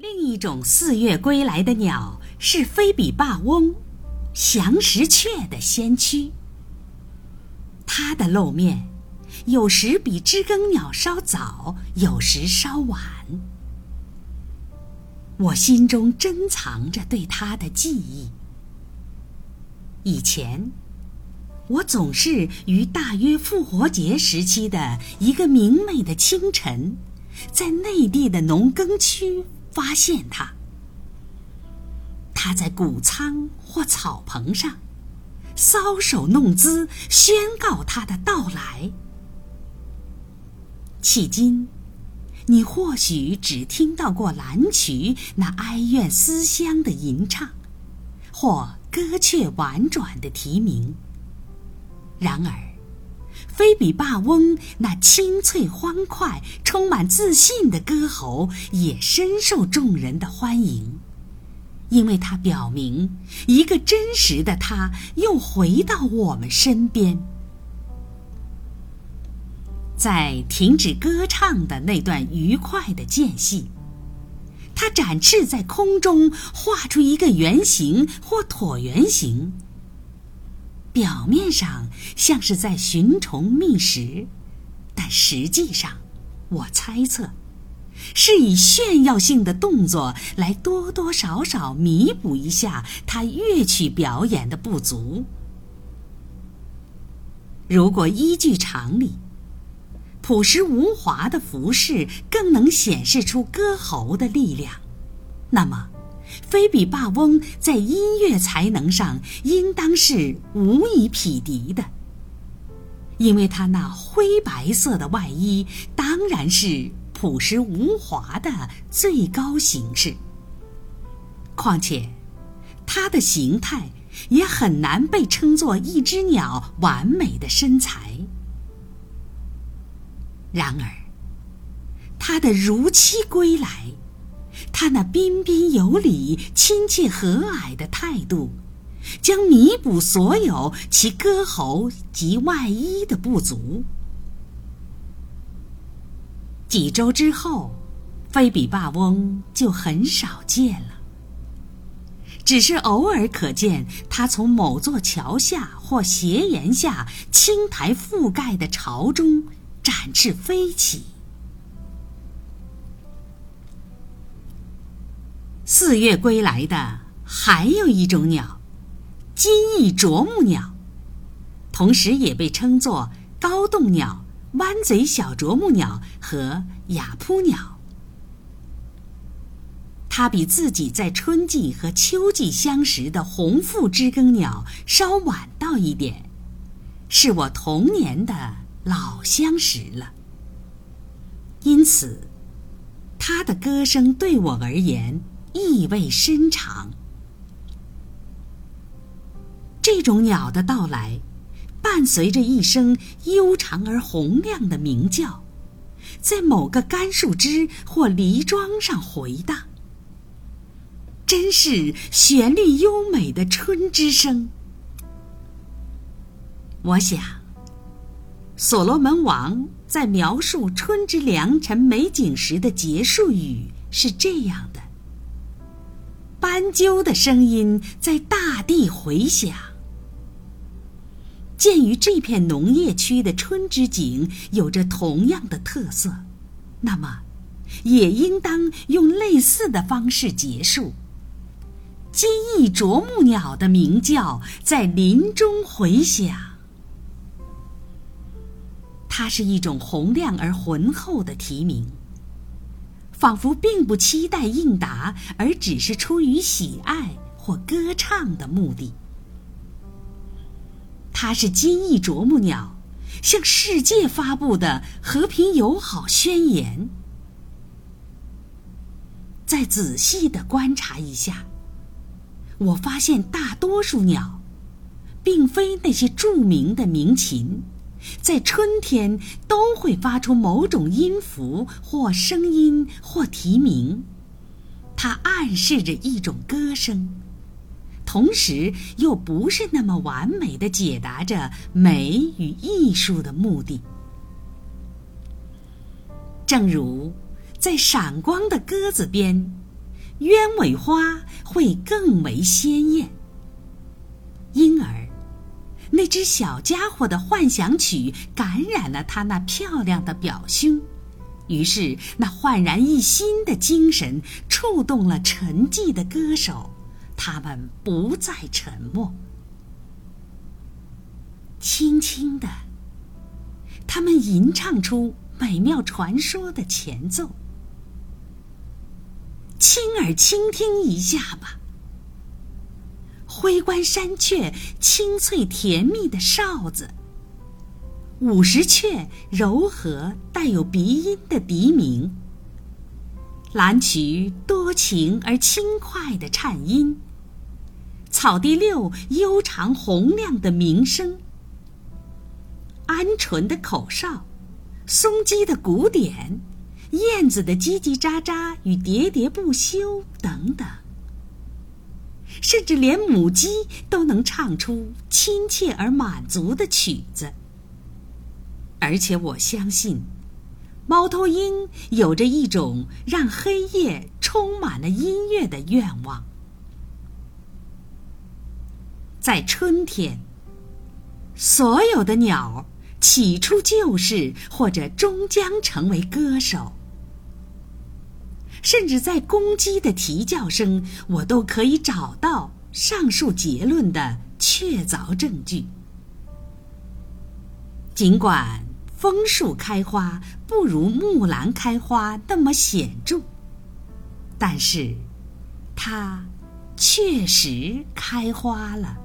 另一种四月归来的鸟是菲比霸翁，翔石雀的先驱。它的露面，有时比知更鸟稍早，有时稍晚。我心中珍藏着对它的记忆。以前，我总是于大约复活节时期的一个明媚的清晨，在内地的农耕区。发现它，它在谷仓或草棚上搔首弄姿，宣告它的到来。迄今，你或许只听到过蓝曲那哀怨思乡的吟唱，或歌雀婉转的啼鸣。然而，菲比霸翁那清脆欢快、充满自信的歌喉也深受众人的欢迎，因为它表明一个真实的他又回到我们身边。在停止歌唱的那段愉快的间隙，他展翅在空中，画出一个圆形或椭圆形。表面上像是在寻虫觅食，但实际上，我猜测，是以炫耀性的动作来多多少少弥补一下他乐曲表演的不足。如果依据常理，朴实无华的服饰更能显示出歌喉的力量，那么。菲比霸翁在音乐才能上应当是无以匹敌的，因为他那灰白色的外衣当然是朴实无华的最高形式。况且，他的形态也很难被称作一只鸟完美的身材。然而，他的如期归来。他那彬彬有礼、亲切和蔼的态度，将弥补所有其歌喉及外衣的不足。几周之后，菲比霸翁就很少见了，只是偶尔可见他从某座桥下或斜檐下青苔覆盖的巢中展翅飞起。四月归来的还有一种鸟，金翼啄木鸟，同时也被称作高洞鸟、弯嘴小啄木鸟和雅扑鸟。它比自己在春季和秋季相识的红腹知更鸟稍晚到一点，是我童年的老相识了。因此，它的歌声对我而言。意味深长。这种鸟的到来，伴随着一声悠长而洪亮的鸣叫，在某个干树枝或篱桩上回荡，真是旋律优美的春之声。我想，所罗门王在描述春之良辰美景时的结束语是这样的。斑鸠的声音在大地回响。鉴于这片农业区的春之景有着同样的特色，那么，也应当用类似的方式结束。金翼啄木鸟的鸣叫在林中回响，它是一种洪亮而浑厚的啼鸣。仿佛并不期待应答，而只是出于喜爱或歌唱的目的。它是金翼啄木鸟向世界发布的和平友好宣言。再仔细的观察一下，我发现大多数鸟，并非那些著名的鸣禽。在春天都会发出某种音符或声音或啼鸣，它暗示着一种歌声，同时又不是那么完美的解答着美与艺术的目的。正如在闪光的鸽子边，鸢尾花会更为鲜艳。因而，那只小家伙的幻想曲感染了他那漂亮的表兄，于是那焕然一新的精神触动了沉寂的歌手，他们不再沉默。轻轻的，他们吟唱出美妙传说的前奏。亲耳倾听一下吧，灰关山雀清脆甜蜜的哨子，五十雀柔和带有鼻音的笛鸣，蓝曲多情而轻快的颤音，草地六悠长洪亮的鸣声。鹌鹑的口哨，松鸡的鼓点，燕子的叽叽喳喳与喋喋不休等等，甚至连母鸡都能唱出亲切而满足的曲子。而且我相信，猫头鹰有着一种让黑夜充满了音乐的愿望。在春天，所有的鸟。起初就是，或者终将成为歌手。甚至在公鸡的啼叫声，我都可以找到上述结论的确凿证据。尽管枫树开花不如木兰开花那么显著，但是，它确实开花了。